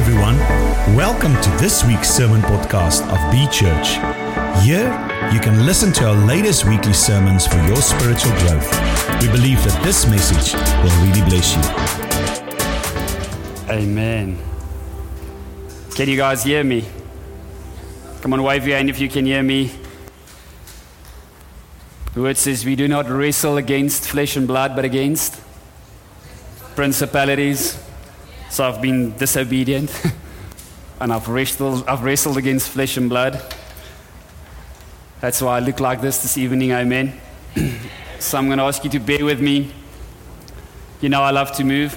everyone. Welcome to this week's sermon podcast of B Church. Here, you can listen to our latest weekly sermons for your spiritual growth. We believe that this message will really bless you. Amen. Can you guys hear me? Come on, wave your hand if you can hear me. The word says, We do not wrestle against flesh and blood, but against principalities. So I've been disobedient and I've wrestled, I've wrestled against flesh and blood. That's why I look like this this evening, amen. so I'm going to ask you to bear with me. You know, I love to move.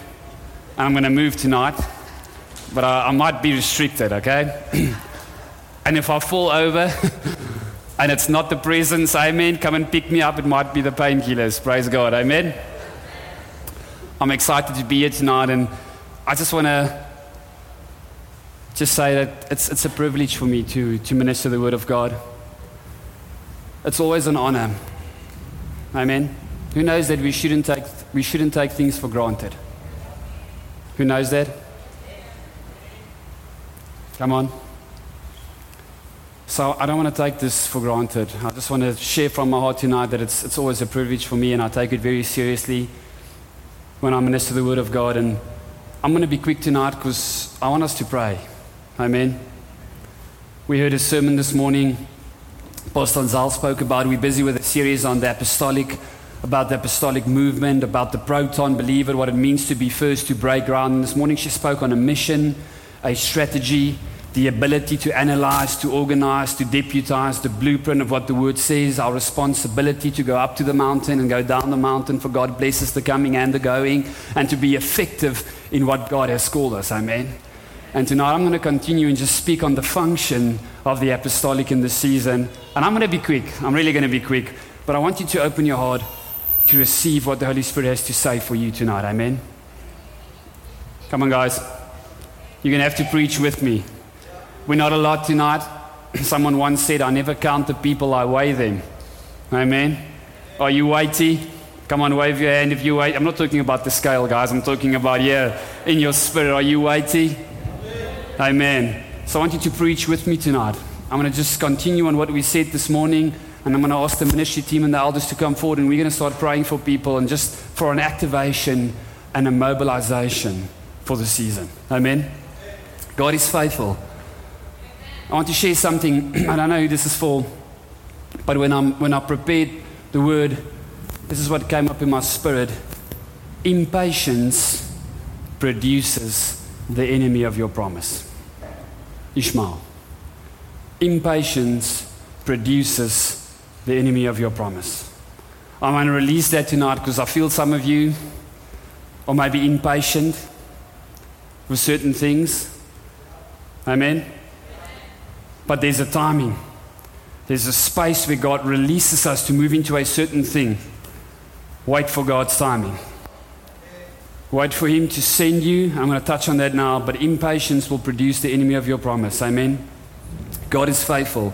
I'm going to move tonight, but I, I might be restricted, okay? and if I fall over and it's not the presence, amen, come and pick me up. It might be the painkillers. Praise God, amen. I'm excited to be here tonight, and I just want to just say that it's, it's a privilege for me to, to minister the Word of God. It's always an honor. Amen. Who knows that we shouldn't take, we shouldn't take things for granted? Who knows that? Come on. So I don't want to take this for granted. I just want to share from my heart tonight that it's, it's always a privilege for me, and I take it very seriously when I minister the Word of God. And I'm going to be quick tonight because I want us to pray. Amen. We heard a sermon this morning. Pastor Zal spoke about. We're busy with a series on the apostolic, about the apostolic movement, about the proton believer, what it means to be first to break ground. And this morning she spoke on a mission, a strategy, the ability to analyze, to organize, to deputize, the blueprint of what the word says, our responsibility to go up to the mountain and go down the mountain for God blesses the coming and the going, and to be effective in what God has called us. Amen. And tonight I'm going to continue and just speak on the function of the apostolic in this season. And I'm going to be quick. I'm really going to be quick. But I want you to open your heart to receive what the Holy Spirit has to say for you tonight. Amen. Come on, guys. You're going to have to preach with me. We're not a lot tonight. Someone once said, I never count the people, I weigh them. Amen. Are you weighty? Come on, wave your hand if you wait. I'm not talking about the scale, guys. I'm talking about, yeah, in your spirit. Are you weighty? Amen. So I want you to preach with me tonight. I'm going to just continue on what we said this morning, and I'm going to ask the ministry team and the elders to come forward, and we're going to start praying for people and just for an activation and a mobilization for the season. Amen. God is faithful. I want to share something. I don't know who this is for, but when, I'm, when I prepared the word, this is what came up in my spirit. Impatience produces the enemy of your promise. Ishmael. Impatience produces the enemy of your promise. I want to release that tonight because I feel some of you are maybe impatient with certain things. Amen. But there's a timing. There's a space where God releases us to move into a certain thing. Wait for God's timing. Wait for Him to send you. I'm going to touch on that now, but impatience will produce the enemy of your promise. Amen. God is faithful.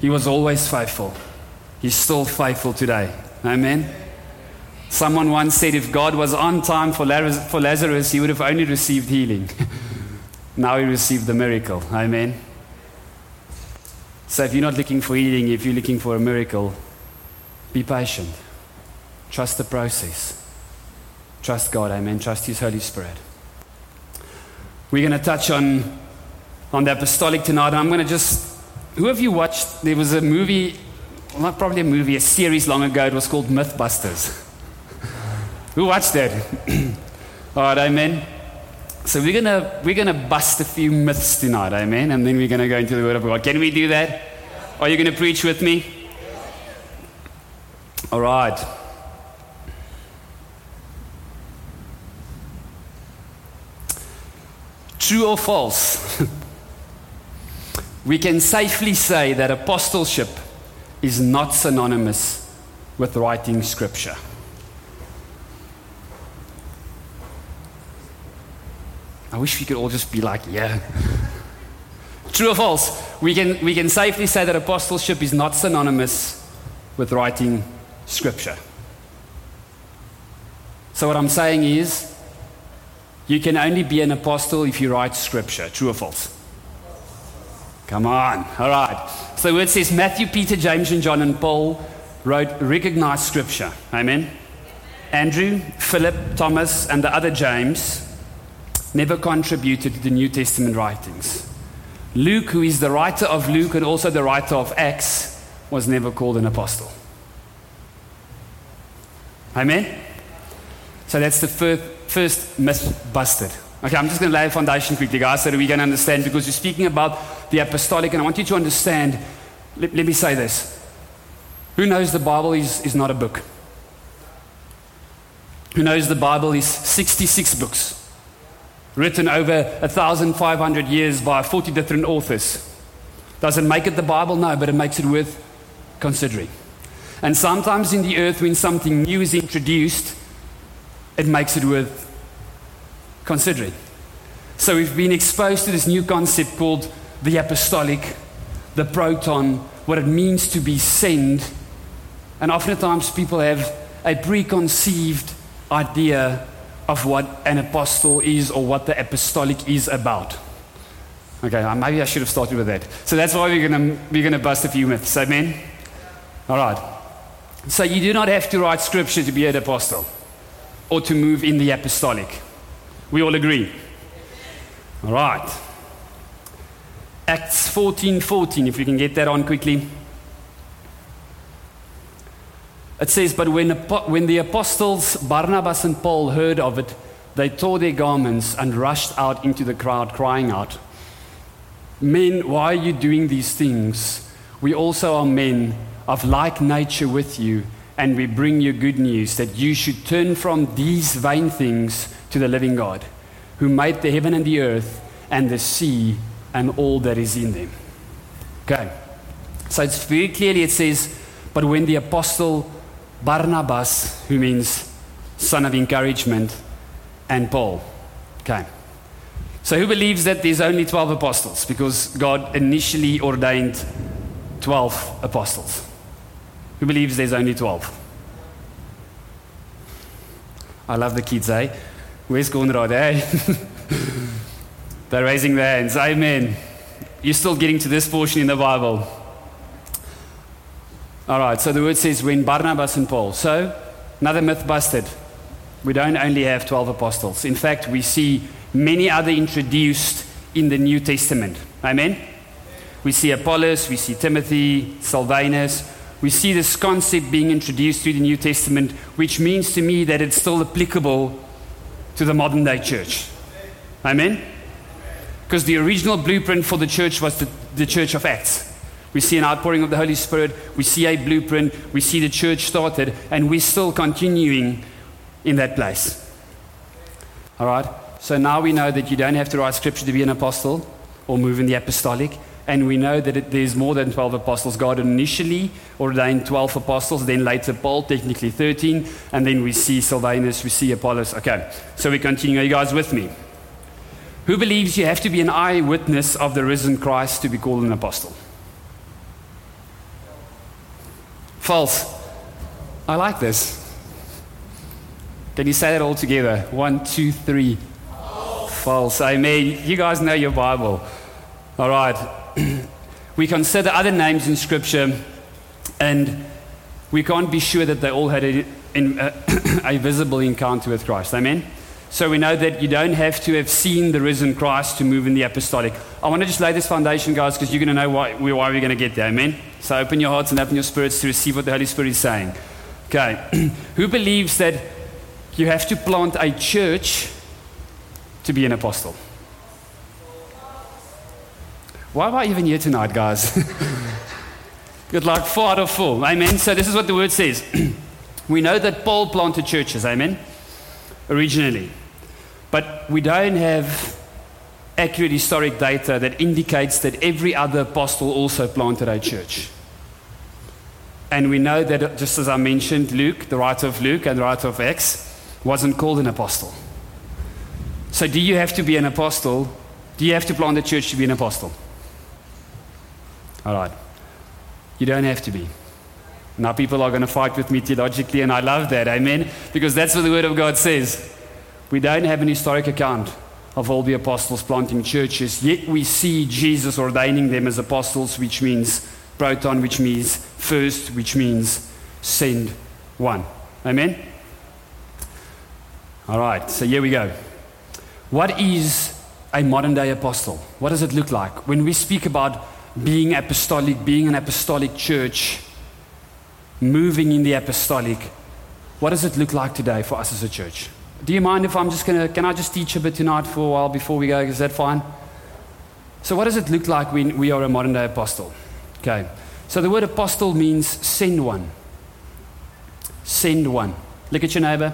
He was always faithful. He's still faithful today. Amen. Someone once said if God was on time for Lazarus, he would have only received healing. now he received the miracle. Amen. So if you're not looking for healing, if you're looking for a miracle, be patient. Trust the process. Trust God, amen. Trust His Holy Spirit. We're going to touch on, on the apostolic tonight. I'm going to just, who have you watched? There was a movie, well, not probably a movie, a series long ago. It was called Mythbusters. who watched that? All right, amen. So we're gonna we're gonna bust a few myths tonight, amen, and then we're gonna go into the Word of God. Can we do that? Are you gonna preach with me? All right. True or false? we can safely say that apostleship is not synonymous with writing scripture. I wish we could all just be like, yeah. True or false? We can, we can safely say that apostleship is not synonymous with writing scripture. So, what I'm saying is, You can only be an apostle if you write scripture. True or false? Come on. All right. So word says Matthew, Peter, James, and John and Paul wrote recognized scripture. Amen. Andrew, Philip, Thomas, and the other James never contributed to the New Testament writings. Luke, who is the writer of Luke and also the writer of Acts, was never called an apostle. Amen? So that's the first, first myth busted. Okay, I'm just going to lay a foundation quickly, guys, so that we can understand because you're speaking about the apostolic, and I want you to understand. Let, let me say this. Who knows the Bible is, is not a book? Who knows the Bible is 66 books written over 1,500 years by 40 different authors? Does it make it the Bible? No, but it makes it worth considering. And sometimes in the earth, when something new is introduced, it makes it worth considering. So we've been exposed to this new concept called the apostolic, the proton, what it means to be sent. And oftentimes people have a preconceived idea of what an apostle is or what the apostolic is about. Okay, uh, maybe I should have started with that. So that's why we're going to we're gonna bust a few myths. Amen? All right. So you do not have to write scripture to be an apostle or to move in the apostolic. We all agree. All right. Acts 14 14, if we can get that on quickly. It says, But when, when the apostles Barnabas and Paul heard of it, they tore their garments and rushed out into the crowd, crying out, Men, why are you doing these things? We also are men of like nature with you, and we bring you good news that you should turn from these vain things to the living God, who made the heaven and the earth and the sea and all that is in them. Okay. So it's very clearly it says, but when the apostle Barnabas, who means son of encouragement, and Paul. Okay. So who believes that there's only 12 apostles? Because God initially ordained 12 apostles. Who believes there's only 12? I love the kids, eh? Where's Conrad, eh? They're raising their hands. Amen. You're still getting to this portion in the Bible. All right, so the word says when Barnabas and Paul. So, another myth busted. We don't only have 12 apostles. In fact, we see many other introduced in the New Testament. Amen? We see Apollos, we see Timothy, Silvanus. We see this concept being introduced through the New Testament, which means to me that it's still applicable to the modern day church. Amen? Because the original blueprint for the church was the, the church of Acts. We see an outpouring of the Holy Spirit. We see a blueprint. We see the church started, and we're still continuing in that place. All right? So now we know that you don't have to write scripture to be an apostle or move in the apostolic. And we know that it, there's more than 12 apostles. God initially ordained 12 apostles, then later Paul, technically 13. And then we see Silvanus, we see Apollos. Okay, so we continue. Are you guys with me? Who believes you have to be an eyewitness of the risen Christ to be called an apostle? False. I like this. Can you say that all together? One, two, three. False. False. Amen. You guys know your Bible. All right. we consider other names in Scripture, and we can't be sure that they all had a, a visible encounter with Christ. Amen. So we know that you don't have to have seen the risen Christ to move in the apostolic. I want to just lay this foundation, guys, because you're going to know why, why we're going to get there. Amen? So open your hearts and open your spirits to receive what the Holy Spirit is saying. Okay. Who believes that you have to plant a church to be an apostle? Why am I even here tonight, guys? Good luck, four out of four. Amen. So this is what the word says. we know that Paul planted churches. Amen originally. But we don't have accurate historic data that indicates that every other apostle also planted a church. And we know that, just as I mentioned, Luke, the writer of Luke and the writer of Acts, wasn't called an apostle. So, do you have to be an apostle? Do you have to plant a church to be an apostle? All right. You don't have to be. Now, people are going to fight with me theologically, and I love that. Amen? Because that's what the Word of God says. We don't have an historic account of all the apostles planting churches, yet we see Jesus ordaining them as apostles, which means proton, which means first, which means send one. Amen? All right, so here we go. What is a modern day apostle? What does it look like? When we speak about being apostolic, being an apostolic church, moving in the apostolic, what does it look like today for us as a church? Do you mind if I'm just going to, can I just teach a bit tonight for a while before we go? Is that fine? So, what does it look like when we are a modern day apostle? Okay. So, the word apostle means send one. Send one. Look at your neighbor.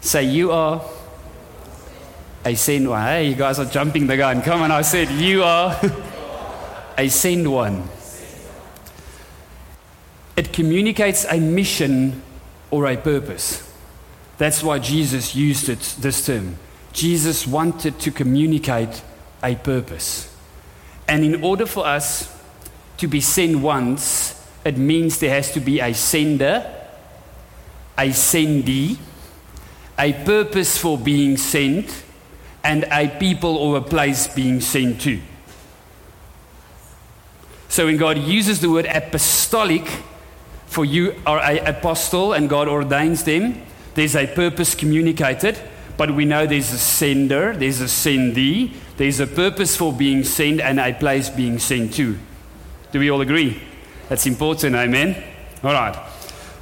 Say, You are a send one. Hey, you guys are jumping the gun. Come on, I said, You are a send one. It communicates a mission or a purpose. That's why Jesus used it, this term. Jesus wanted to communicate a purpose. And in order for us to be sent once, it means there has to be a sender, a sendee, a purpose for being sent, and a people or a place being sent to. So when God uses the word apostolic, for you are an apostle and God ordains them, there's a purpose communicated, but we know there's a sender, there's a sendee, there's a purpose for being sent, and a place being sent to. Do we all agree? That's important, amen? All right.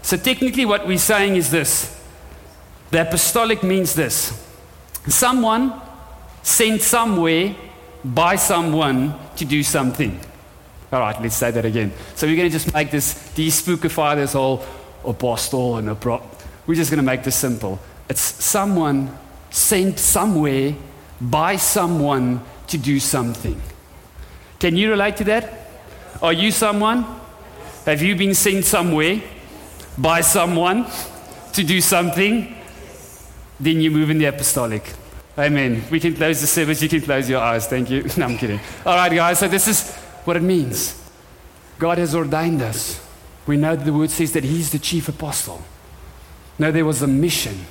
So, technically, what we're saying is this the apostolic means this someone sent somewhere by someone to do something. All right, let's say that again. So, we're going to just make this, despookify this whole apostle and a. We're just going to make this simple. It's someone sent somewhere by someone to do something. Can you relate to that? Are you someone? Have you been sent somewhere by someone to do something? Then you move in the apostolic. Amen. We can close the service. You can close your eyes. Thank you. No, I'm kidding. All right, guys. So, this is what it means. God has ordained us. We know that the word says that He's the chief apostle. No, there was a mission.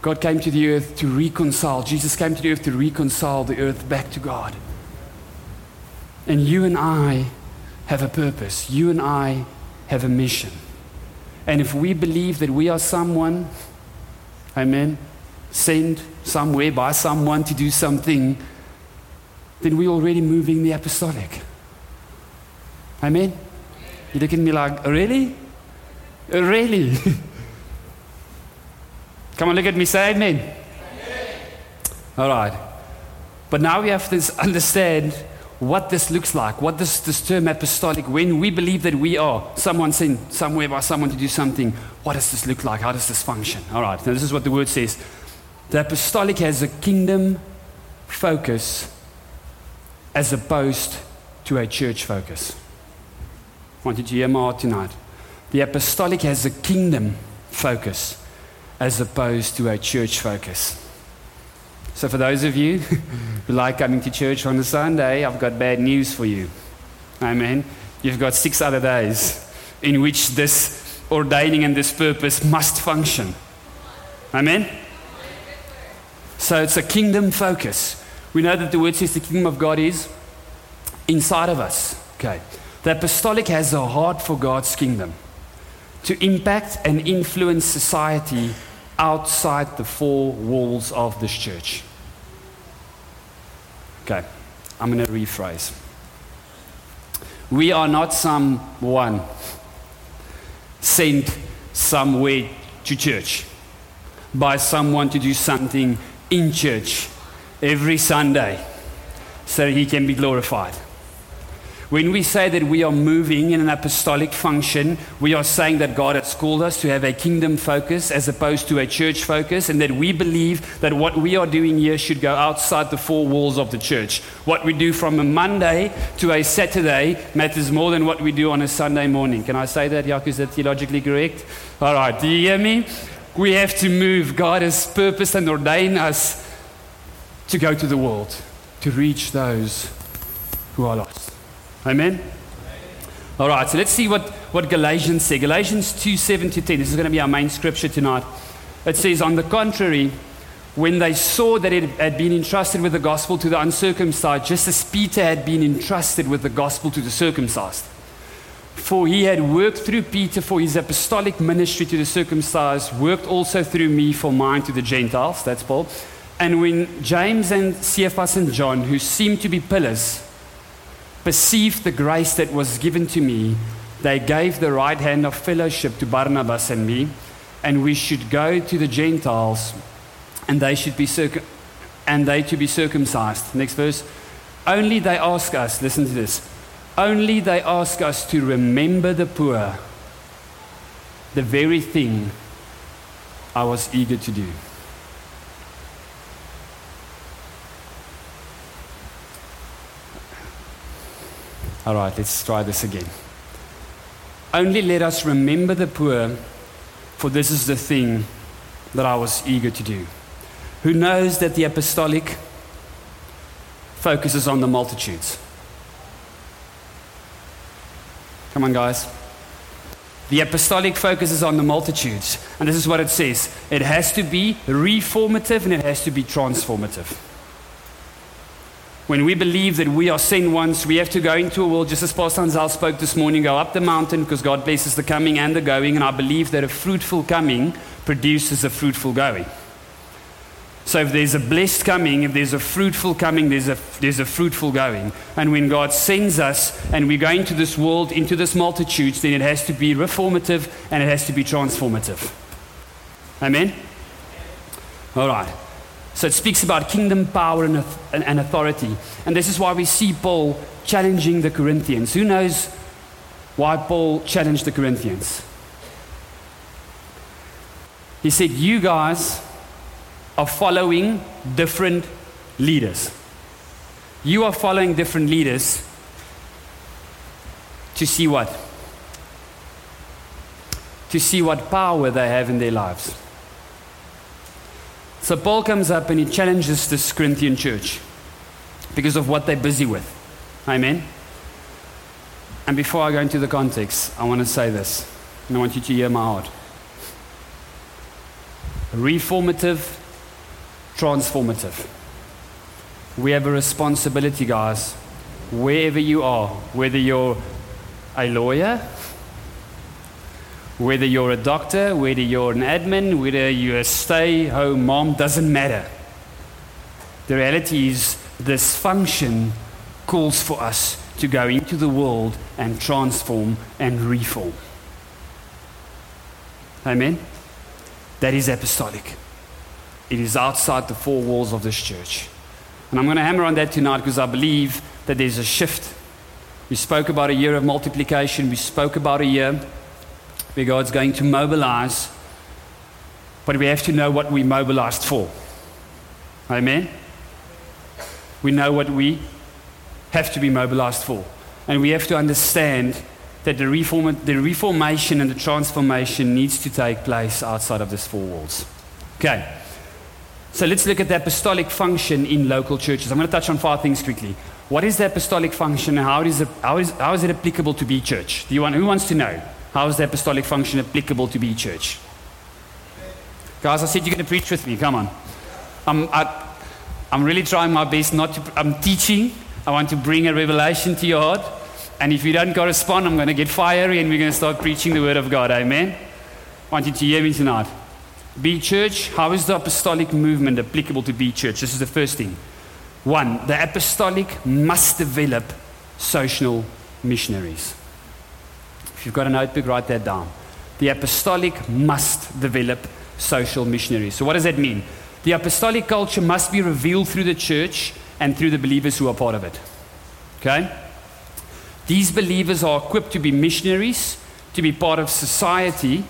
God came to the earth to reconcile. Jesus came to the earth to reconcile the earth back to God. And you and I have a purpose. You and I have a mission. And if we believe that we are someone, amen, sent somewhere by someone to do something, then we're already moving the apostolic. Amen? You look at me like, oh, really? Oh, really? Come on, look at me, say amen. amen. All right. But now we have to understand what this looks like, what this, this term apostolic, when we believe that we are someone sent somewhere by someone to do something, what does this look like? How does this function? All right, now this is what the word says. The apostolic has a kingdom focus as opposed to a church focus. I want you to hear my heart tonight. The apostolic has a kingdom focus as opposed to a church focus. So, for those of you who like coming to church on a Sunday, I've got bad news for you. Amen. You've got six other days in which this ordaining and this purpose must function. Amen. So, it's a kingdom focus. We know that the word says the kingdom of God is inside of us. Okay. The apostolic has a heart for God's kingdom to impact and influence society outside the four walls of this church. Okay, I'm going to rephrase. We are not someone sent somewhere to church by someone to do something in church every Sunday so he can be glorified. When we say that we are moving in an apostolic function, we are saying that God has called us to have a kingdom focus as opposed to a church focus, and that we believe that what we are doing here should go outside the four walls of the church. What we do from a Monday to a Saturday matters more than what we do on a Sunday morning. Can I say that, Yak? Is that theologically correct? All right, do you hear me? We have to move. God has purposed and ordained us to go to the world, to reach those who are lost. Amen? All right, so let's see what, what Galatians say. Galatians 2 7 to 10. This is going to be our main scripture tonight. It says, on the contrary, when they saw that it had been entrusted with the gospel to the uncircumcised, just as Peter had been entrusted with the gospel to the circumcised. For he had worked through Peter for his apostolic ministry to the circumcised, worked also through me for mine to the Gentiles. That's Paul. And when James and Cephas and John, who seemed to be pillars, perceived the grace that was given to me, they gave the right hand of fellowship to Barnabas and me, and we should go to the Gentiles, and they should be and they to be circumcised. Next verse. Only they ask us, listen to this. Only they ask us to remember the poor, the very thing I was eager to do. All right, let's try this again. Only let us remember the poor, for this is the thing that I was eager to do. Who knows that the apostolic focuses on the multitudes? Come on, guys. The apostolic focuses on the multitudes. And this is what it says it has to be reformative and it has to be transformative. When we believe that we are sent once, we have to go into a world, just as Pastor Anzal spoke this morning, go up the mountain because God blesses the coming and the going. And I believe that a fruitful coming produces a fruitful going. So if there's a blessed coming, if there's a fruitful coming, there's a, there's a fruitful going. And when God sends us and we go into this world, into this multitudes, then it has to be reformative and it has to be transformative. Amen? All right. So it speaks about kingdom power and, and authority. And this is why we see Paul challenging the Corinthians. Who knows why Paul challenged the Corinthians? He said, You guys are following different leaders. You are following different leaders to see what? To see what power they have in their lives. So Paul comes up and he challenges this Corinthian church because of what they're busy with. Amen. And before I go into the context, I want to say this, and I want you to hear my heart. Reformative transformative. We have a responsibility, guys, wherever you are, whether you're a lawyer, whether you're a doctor, whether you're an admin, whether you're a stay home mom, doesn't matter. The reality is, this function calls for us to go into the world and transform and reform. Amen? That is apostolic. It is outside the four walls of this church. And I'm going to hammer on that tonight because I believe that there's a shift. We spoke about a year of multiplication, we spoke about a year where God's going to mobilize, but we have to know what we mobilized for. Amen? We know what we have to be mobilized for. And we have to understand that the, reform, the reformation and the transformation needs to take place outside of these four walls. Okay. So let's look at the apostolic function in local churches. I'm going to touch on five things quickly. What is the apostolic function and how is it, how is, how is it applicable to Be Church? Do you want, who wants to know? How is the apostolic function applicable to Be Church? Guys, I said you're going to preach with me. Come on. I'm, I, I'm really trying my best not to. I'm teaching. I want to bring a revelation to your heart. And if you don't correspond, I'm going to get fiery and we're going to start preaching the word of God. Amen. I want you to hear me tonight. Be Church, how is the apostolic movement applicable to Be Church? This is the first thing. One, the apostolic must develop social missionaries. If you've got a notebook, write that down. The apostolic must develop social missionaries. So, what does that mean? The apostolic culture must be revealed through the church and through the believers who are part of it. Okay? These believers are equipped to be missionaries, to be part of society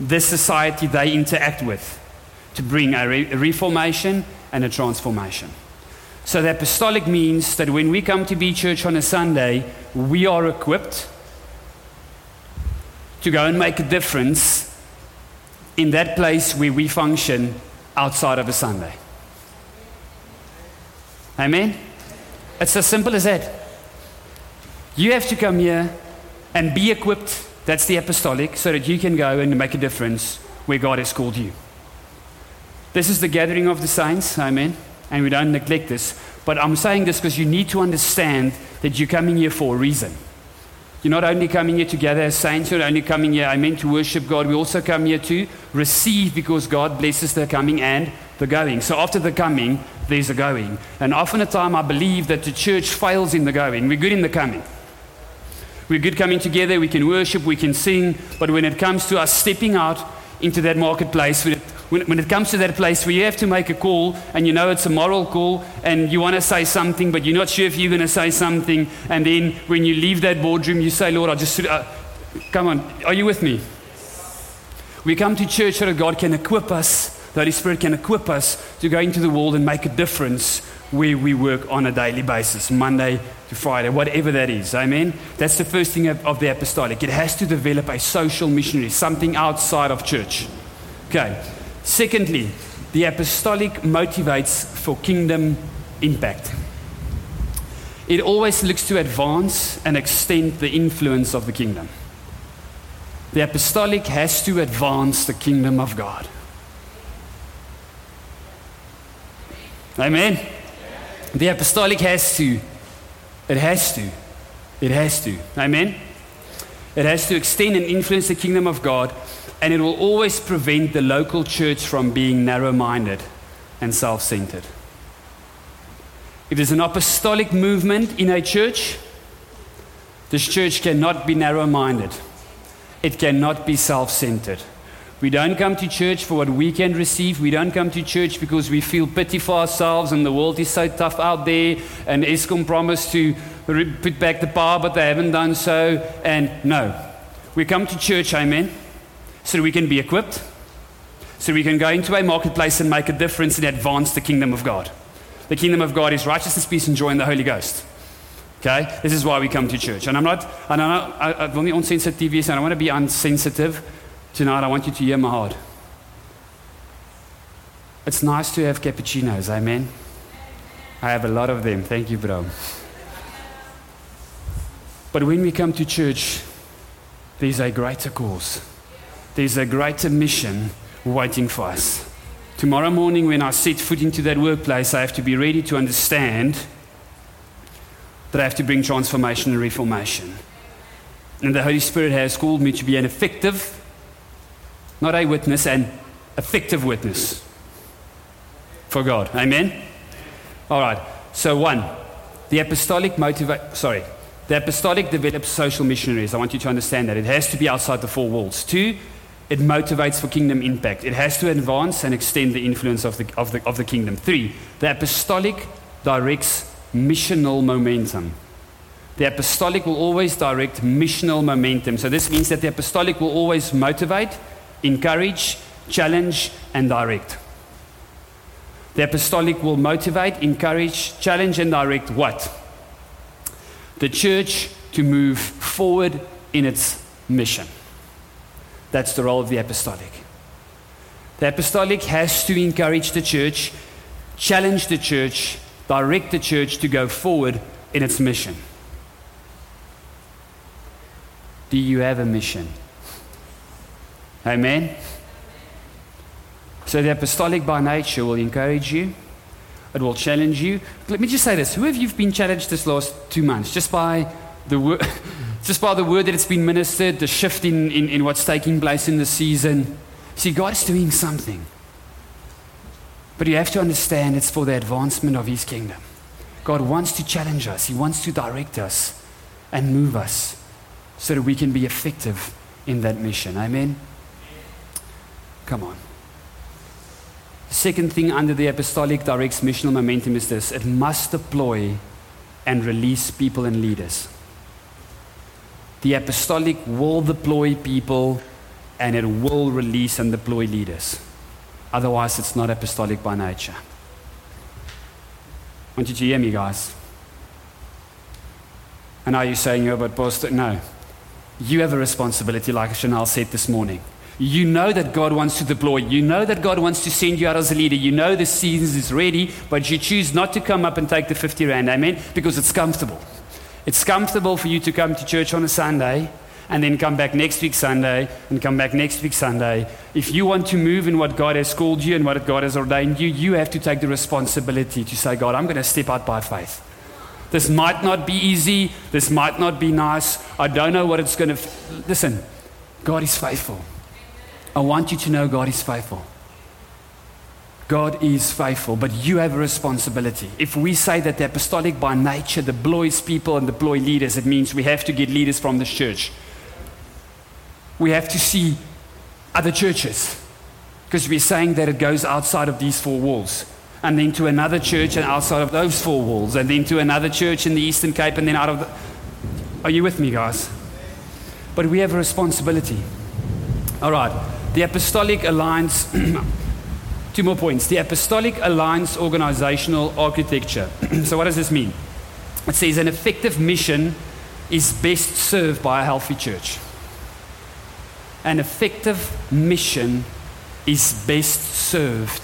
this society they interact with to bring a, re- a reformation and a transformation. So the apostolic means that when we come to be church on a Sunday, we are equipped to go and make a difference in that place where we function outside of a Sunday. Amen? It's as simple as that. You have to come here and be equipped that's the apostolic, so that you can go and make a difference where God has called you. This is the gathering of the saints, amen. And we don't neglect this. But I'm saying this because you need to understand that you're coming here for a reason. You're not only coming here together as saints, you're not only coming here, I meant to worship God. We also come here to receive because God blesses the coming and the going. So after the coming, there's a going. And often a time I believe that the church fails in the going. We're good in the coming. We're good coming together, we can worship, we can sing, but when it comes to us stepping out into that marketplace, when, when it comes to that place where you have to make a call and you know it's a moral call and you want to say something, but you're not sure if you're going to say something, and then when you leave that boardroom, you say, Lord, I just, uh, come on, are you with me? We come to church so that God can equip us, the Holy Spirit can equip us to go into the world and make a difference where we work on a daily basis, Monday to Friday, whatever that is. Amen. That's the first thing of, of the apostolic. It has to develop a social missionary, something outside of church. Okay. Secondly, the apostolic motivates for kingdom impact. It always looks to advance and extend the influence of the kingdom. The apostolic has to advance the kingdom of God. Amen. The apostolic has to. It has to. It has to. Amen. It has to extend and influence the kingdom of God, and it will always prevent the local church from being narrow minded and self centered. If there's an apostolic movement in a church, this church cannot be narrow minded, it cannot be self centered. We don't come to church for what we can receive. We don't come to church because we feel pity for ourselves and the world is so tough out there. And Eskom promised to put back the power, but they haven't done so. And no, we come to church, amen, so we can be equipped, so we can go into a marketplace and make a difference and advance the kingdom of God. The kingdom of God is righteousness, peace, and joy in the Holy Ghost. Okay? This is why we come to church. And I'm not, and I'm not I, I wil nie onsensitief wees and I don't want to be unsensitive. Tonight, I want you to hear my heart. It's nice to have cappuccinos, amen? I have a lot of them. Thank you, bro. But when we come to church, there's a greater cause, there's a greater mission waiting for us. Tomorrow morning, when I set foot into that workplace, I have to be ready to understand that I have to bring transformation and reformation. And the Holy Spirit has called me to be an effective not a witness, an effective witness for God. Amen? All right. So, one, the apostolic motivate, sorry, the apostolic develops social missionaries. I want you to understand that. It has to be outside the four walls. Two, it motivates for kingdom impact. It has to advance and extend the influence of the, of the, of the kingdom. Three, the apostolic directs missional momentum. The apostolic will always direct missional momentum. So, this means that the apostolic will always motivate encourage, challenge, and direct. The apostolic will motivate, encourage, challenge, and direct what? The church to move forward in its mission. That's the role of the apostolic. The apostolic has to encourage the church, challenge the church, direct the church to go forward in its mission. Do you have a mission? Amen. So the apostolic by nature will encourage you. It will challenge you. Let me just say this: Who have you been challenged this last two months? Just by the word, just by the word that it's been ministered, the shift in, in, in what's taking place in the season. See, God is doing something. But you have to understand it's for the advancement of His kingdom. God wants to challenge us, He wants to direct us and move us so that we can be effective in that mission. Amen. Come on. The second thing under the apostolic directs missional momentum is this it must deploy and release people and leaders. The apostolic will deploy people and it will release and deploy leaders. Otherwise, it's not apostolic by nature. I want you to hear me, guys. And are you saying, "Yeah, but Pastor, no. You have a responsibility, like Chanel said this morning. You know that God wants to deploy. You know that God wants to send you out as a leader. You know the season is ready, but you choose not to come up and take the 50 Rand. Amen? Because it's comfortable. It's comfortable for you to come to church on a Sunday and then come back next week Sunday and come back next week Sunday. If you want to move in what God has called you and what God has ordained you, you have to take the responsibility to say, God, I'm going to step out by faith. This might not be easy. This might not be nice. I don't know what it's going to. F- Listen, God is faithful. I want you to know God is faithful. God is faithful, but you have a responsibility. If we say that the apostolic by nature deploys people and deploy leaders, it means we have to get leaders from this church. We have to see other churches because we're saying that it goes outside of these four walls. And then to another church and outside of those four walls, and then to another church in the Eastern Cape, and then out of the. Are you with me, guys? But we have a responsibility. All right. The Apostolic Alliance. Two more points. The Apostolic Alliance organizational architecture. so, what does this mean? It says an effective mission is best served by a healthy church. An effective mission is best served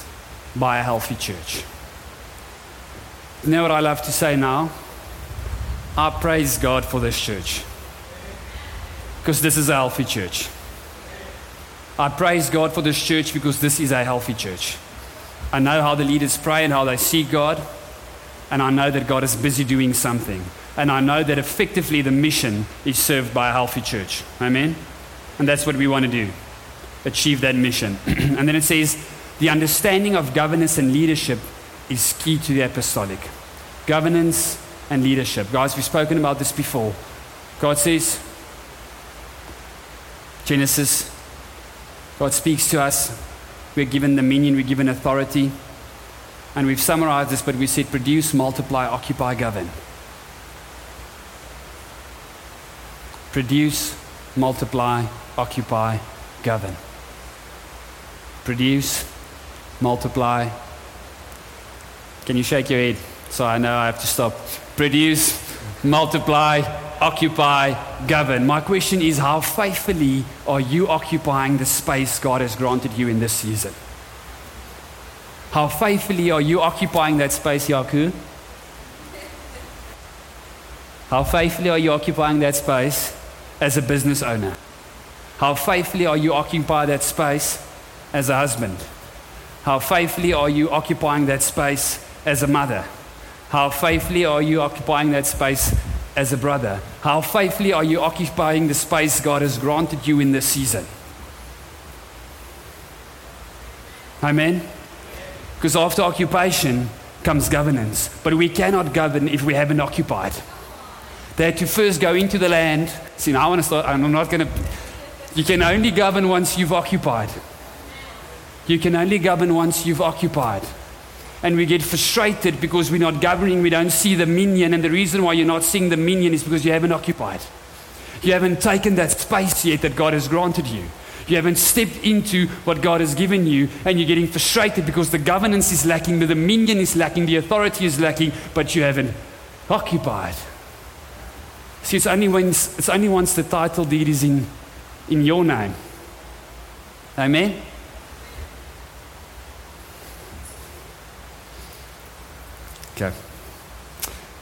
by a healthy church. You know what I love to say now? I praise God for this church. Because this is a healthy church. I praise God for this church because this is a healthy church. I know how the leaders pray and how they see God, and I know that God is busy doing something. And I know that effectively the mission is served by a healthy church. Amen? And that's what we want to do achieve that mission. and then it says, the understanding of governance and leadership is key to the apostolic. Governance and leadership. Guys, we've spoken about this before. God says, Genesis, God speaks to us. We're given dominion, we're given authority. And we've summarized this, but we said produce, multiply, occupy, govern. Produce, multiply, occupy, govern. Produce, multiply. Can you shake your head? So I know I have to stop. Produce, multiply, occupy, govern. My question is how faithfully are you occupying the space God has granted you in this season? How faithfully are you occupying that space, Yaku? How faithfully are you occupying that space as a business owner? How faithfully are you occupying that space as a husband? How faithfully are you occupying that space as a mother? How faithfully are you occupying that space as a brother? How faithfully are you occupying the space God has granted you in this season? Amen? Because after occupation comes governance. But we cannot govern if we haven't occupied. They had to first go into the land. See, now I want to start. I'm not going to. You can only govern once you've occupied. You can only govern once you've occupied. And we get frustrated because we're not governing, we don't see the minion. And the reason why you're not seeing the minion is because you haven't occupied. You haven't taken that space yet that God has granted you. You haven't stepped into what God has given you, and you're getting frustrated because the governance is lacking, the dominion is lacking, the authority is lacking, but you haven't occupied. See, it's only, when, it's only once the title deed is in, in your name. Amen? Okay.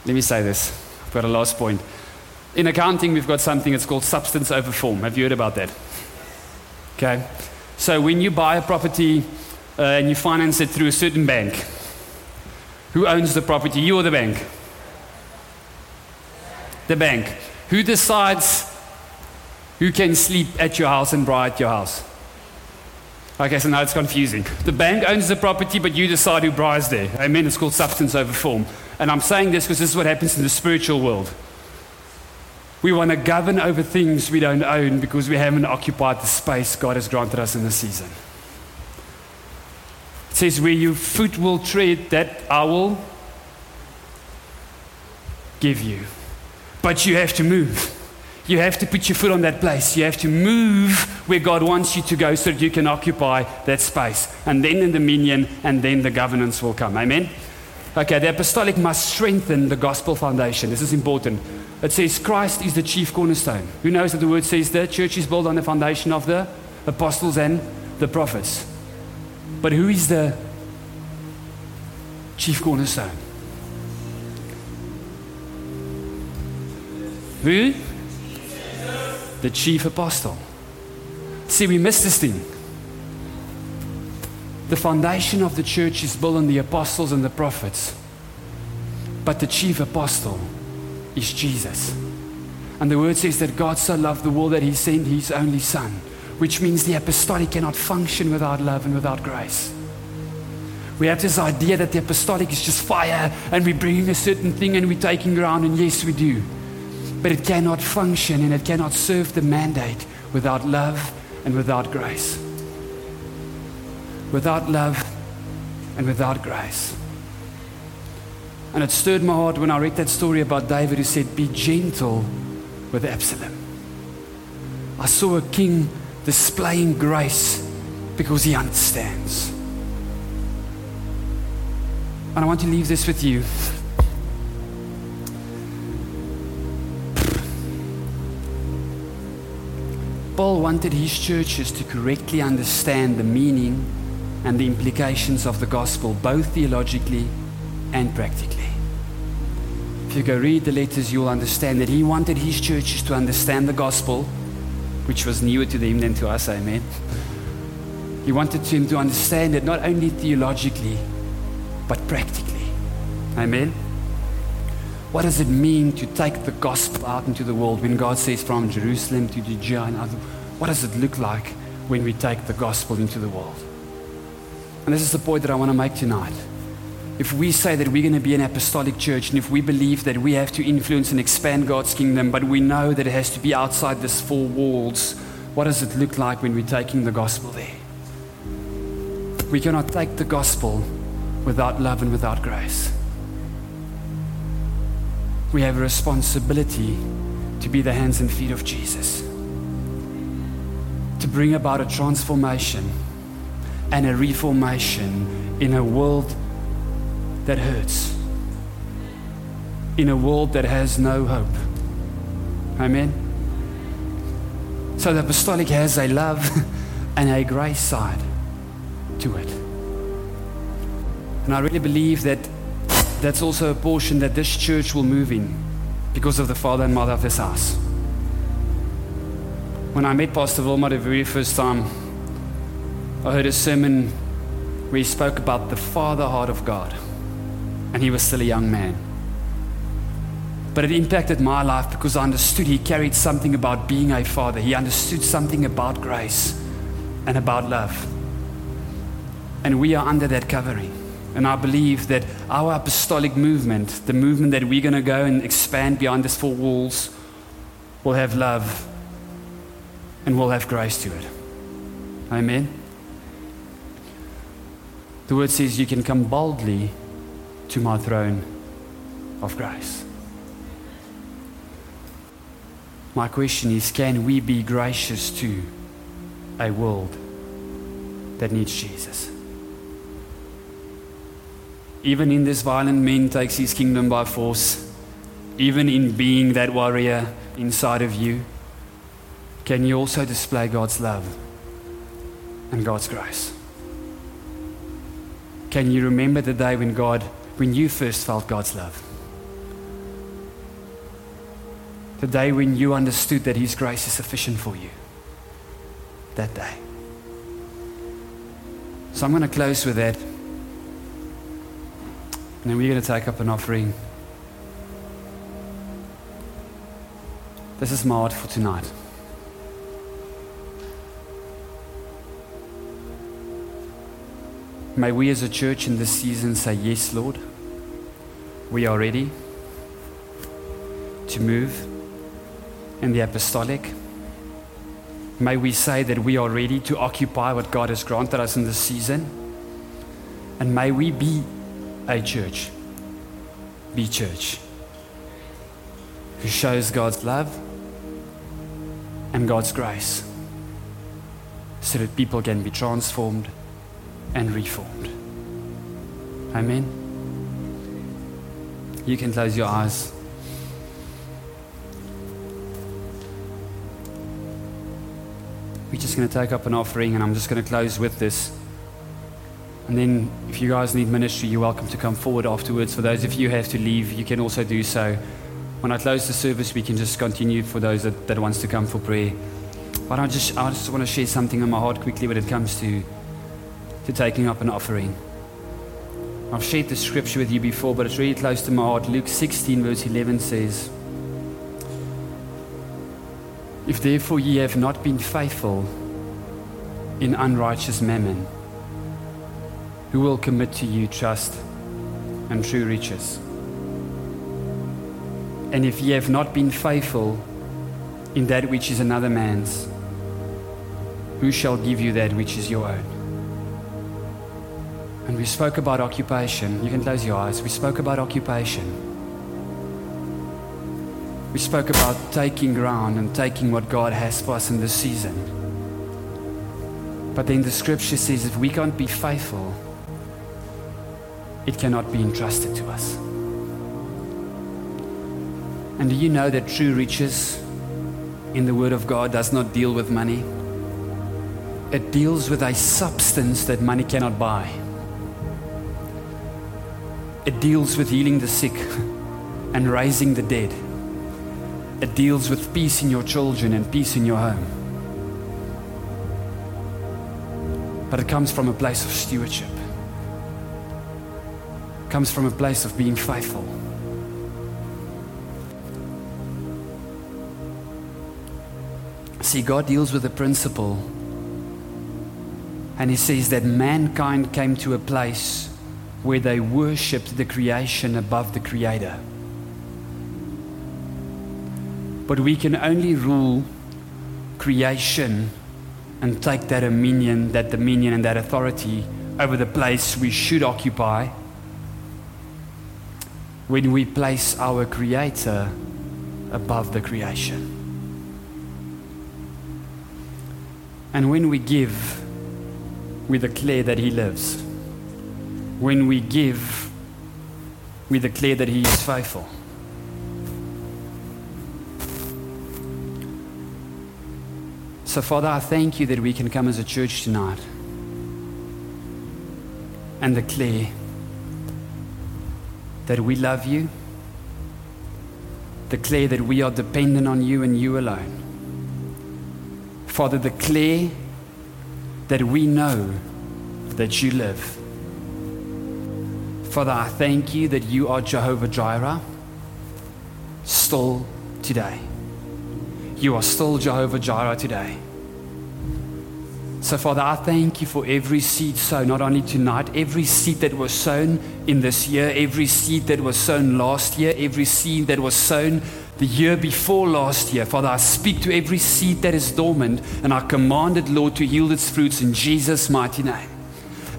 Let me say this. I've got a last point. In accounting, we've got something that's called substance over form. Have you heard about that? Okay. So when you buy a property uh, and you finance it through a certain bank, who owns the property? You or the bank? The bank. Who decides who can sleep at your house and buy at your house? Okay, so now it's confusing. The bank owns the property, but you decide who buys there. Amen. It's called substance over form. And I'm saying this because this is what happens in the spiritual world. We want to govern over things we don't own because we haven't occupied the space God has granted us in this season. It says, Where your foot will tread, that I will give you. But you have to move. You have to put your foot on that place. You have to move where God wants you to go so that you can occupy that space. And then the dominion and then the governance will come. Amen? Okay, the apostolic must strengthen the gospel foundation. This is important. It says Christ is the chief cornerstone. Who knows that the word says the church is built on the foundation of the apostles and the prophets. But who is the chief cornerstone? Who? The chief apostle. See, we miss this thing. The foundation of the church is built on the apostles and the prophets. But the chief apostle is Jesus. And the word says that God so loved the world that he sent his only son, which means the apostolic cannot function without love and without grace. We have this idea that the apostolic is just fire and we're bringing a certain thing and we're taking ground, and yes, we do. But it cannot function and it cannot serve the mandate without love and without grace without love and without grace. And it stirred my heart when I read that story about David who said, Be gentle with Absalom. I saw a king displaying grace because he understands. And I want to leave this with you. Paul wanted his churches to correctly understand the meaning and the implications of the gospel, both theologically and practically. If you go read the letters, you'll understand that he wanted his churches to understand the gospel, which was newer to them than to us, amen. He wanted them to understand it not only theologically, but practically. Amen. What does it mean to take the gospel out into the world when God says from Jerusalem to Judea and other? What does it look like when we take the gospel into the world? And this is the point that I want to make tonight. If we say that we're going to be an apostolic church, and if we believe that we have to influence and expand God's kingdom, but we know that it has to be outside these four walls, what does it look like when we're taking the gospel there? We cannot take the gospel without love and without grace. We have a responsibility to be the hands and feet of Jesus, to bring about a transformation and a reformation in a world that hurts, in a world that has no hope. Amen. So the apostolic has a love and a grace side to it. And I really believe that that's also a portion that this church will move in because of the father and mother of this house. When I met Pastor Wilma the very first time, I heard a sermon where he spoke about the father heart of God, and he was still a young man. But it impacted my life because I understood he carried something about being a father. He understood something about grace and about love. And we are under that covering. And I believe that our apostolic movement, the movement that we're going to go and expand beyond these four walls, will have love and will have grace to it. Amen. The word says, You can come boldly to my throne of grace. My question is can we be gracious to a world that needs Jesus? Even in this violent man takes his kingdom by force, even in being that warrior inside of you, can you also display God's love and God's grace? Can you remember the day when God, when you first felt God's love? The day when you understood that His grace is sufficient for you. That day. So I'm going to close with that. And then we're going to take up an offering. This is my heart for tonight. May we as a church in this season say, Yes, Lord, we are ready to move in the apostolic. May we say that we are ready to occupy what God has granted us in this season. And may we be a church, be church, who shows God's love and God's grace so that people can be transformed and reformed. Amen. You can close your eyes. We're just going to take up an offering, and I'm just going to close with this. And then, if you guys need ministry, you're welcome to come forward afterwards. For those of you who have to leave, you can also do so. when I close the service, we can just continue for those that, that wants to come for prayer. But I just, I just want to share something in my heart quickly when it comes to, to taking up an offering. I've shared the scripture with you before, but it's really close to my heart. Luke 16, verse 11 says, If therefore ye have not been faithful in unrighteous mammon, who will commit to you trust and true riches? And if ye have not been faithful in that which is another man's, who shall give you that which is your own? And we spoke about occupation. You can close your eyes. We spoke about occupation. We spoke about taking ground and taking what God has for us in this season. But then the scripture says if we can't be faithful, it cannot be entrusted to us. And do you know that true riches in the Word of God does not deal with money? It deals with a substance that money cannot buy. It deals with healing the sick and raising the dead. It deals with peace in your children and peace in your home. But it comes from a place of stewardship. Comes from a place of being faithful. See, God deals with a principle. And He says that mankind came to a place where they worshipped the creation above the Creator. But we can only rule creation and take that dominion, that dominion and that authority over the place we should occupy when we place our Creator above the creation. And when we give, we declare that He lives. When we give, we declare that He is faithful. So, Father, I thank you that we can come as a church tonight and declare that we love you, declare that we are dependent on you and you alone. Father, declare that we know that you live. Father, I thank you that you are Jehovah Jireh still today. You are still Jehovah Jireh today. So, Father, I thank you for every seed sown, not only tonight, every seed that was sown in this year, every seed that was sown last year, every seed that was sown the year before last year. Father, I speak to every seed that is dormant, and I command it, Lord, to yield its fruits in Jesus' mighty name.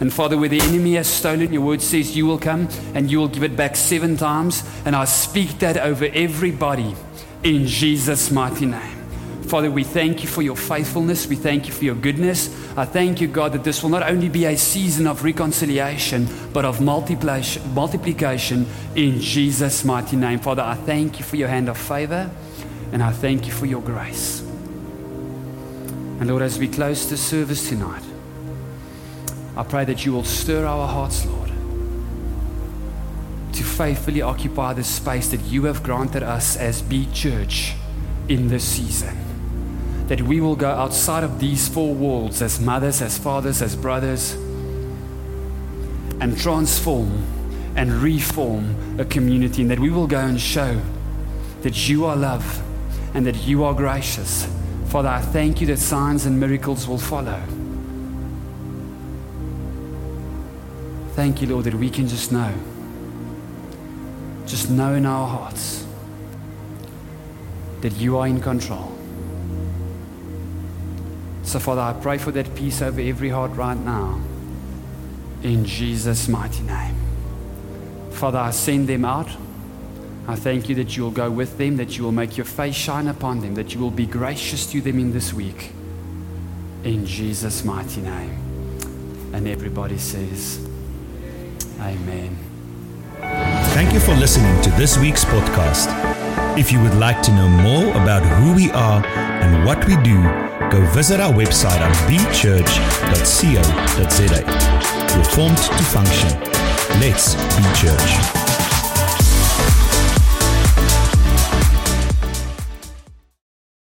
And Father, where the enemy has stolen, your word says you will come and you will give it back seven times. And I speak that over everybody in Jesus' mighty name. Father, we thank you for your faithfulness. We thank you for your goodness. I thank you, God, that this will not only be a season of reconciliation, but of multiplication in Jesus' mighty name. Father, I thank you for your hand of favor and I thank you for your grace. And Lord, as we close the service tonight, I pray that you will stir our hearts, Lord, to faithfully occupy the space that you have granted us as B Church in this season that we will go outside of these four walls as mothers, as fathers, as brothers, and transform and reform a community, and that we will go and show that you are love and that you are gracious. Father, I thank you that signs and miracles will follow. Thank you, Lord, that we can just know, just know in our hearts that you are in control. So, Father, I pray for that peace over every heart right now. In Jesus' mighty name. Father, I send them out. I thank you that you will go with them, that you will make your face shine upon them, that you will be gracious to them in this week. In Jesus' mighty name. And everybody says, Amen. Thank you for listening to this week's podcast. If you would like to know more about who we are and what we do, go visit our website at bchurch.co.za. We're formed to function. Let's be church.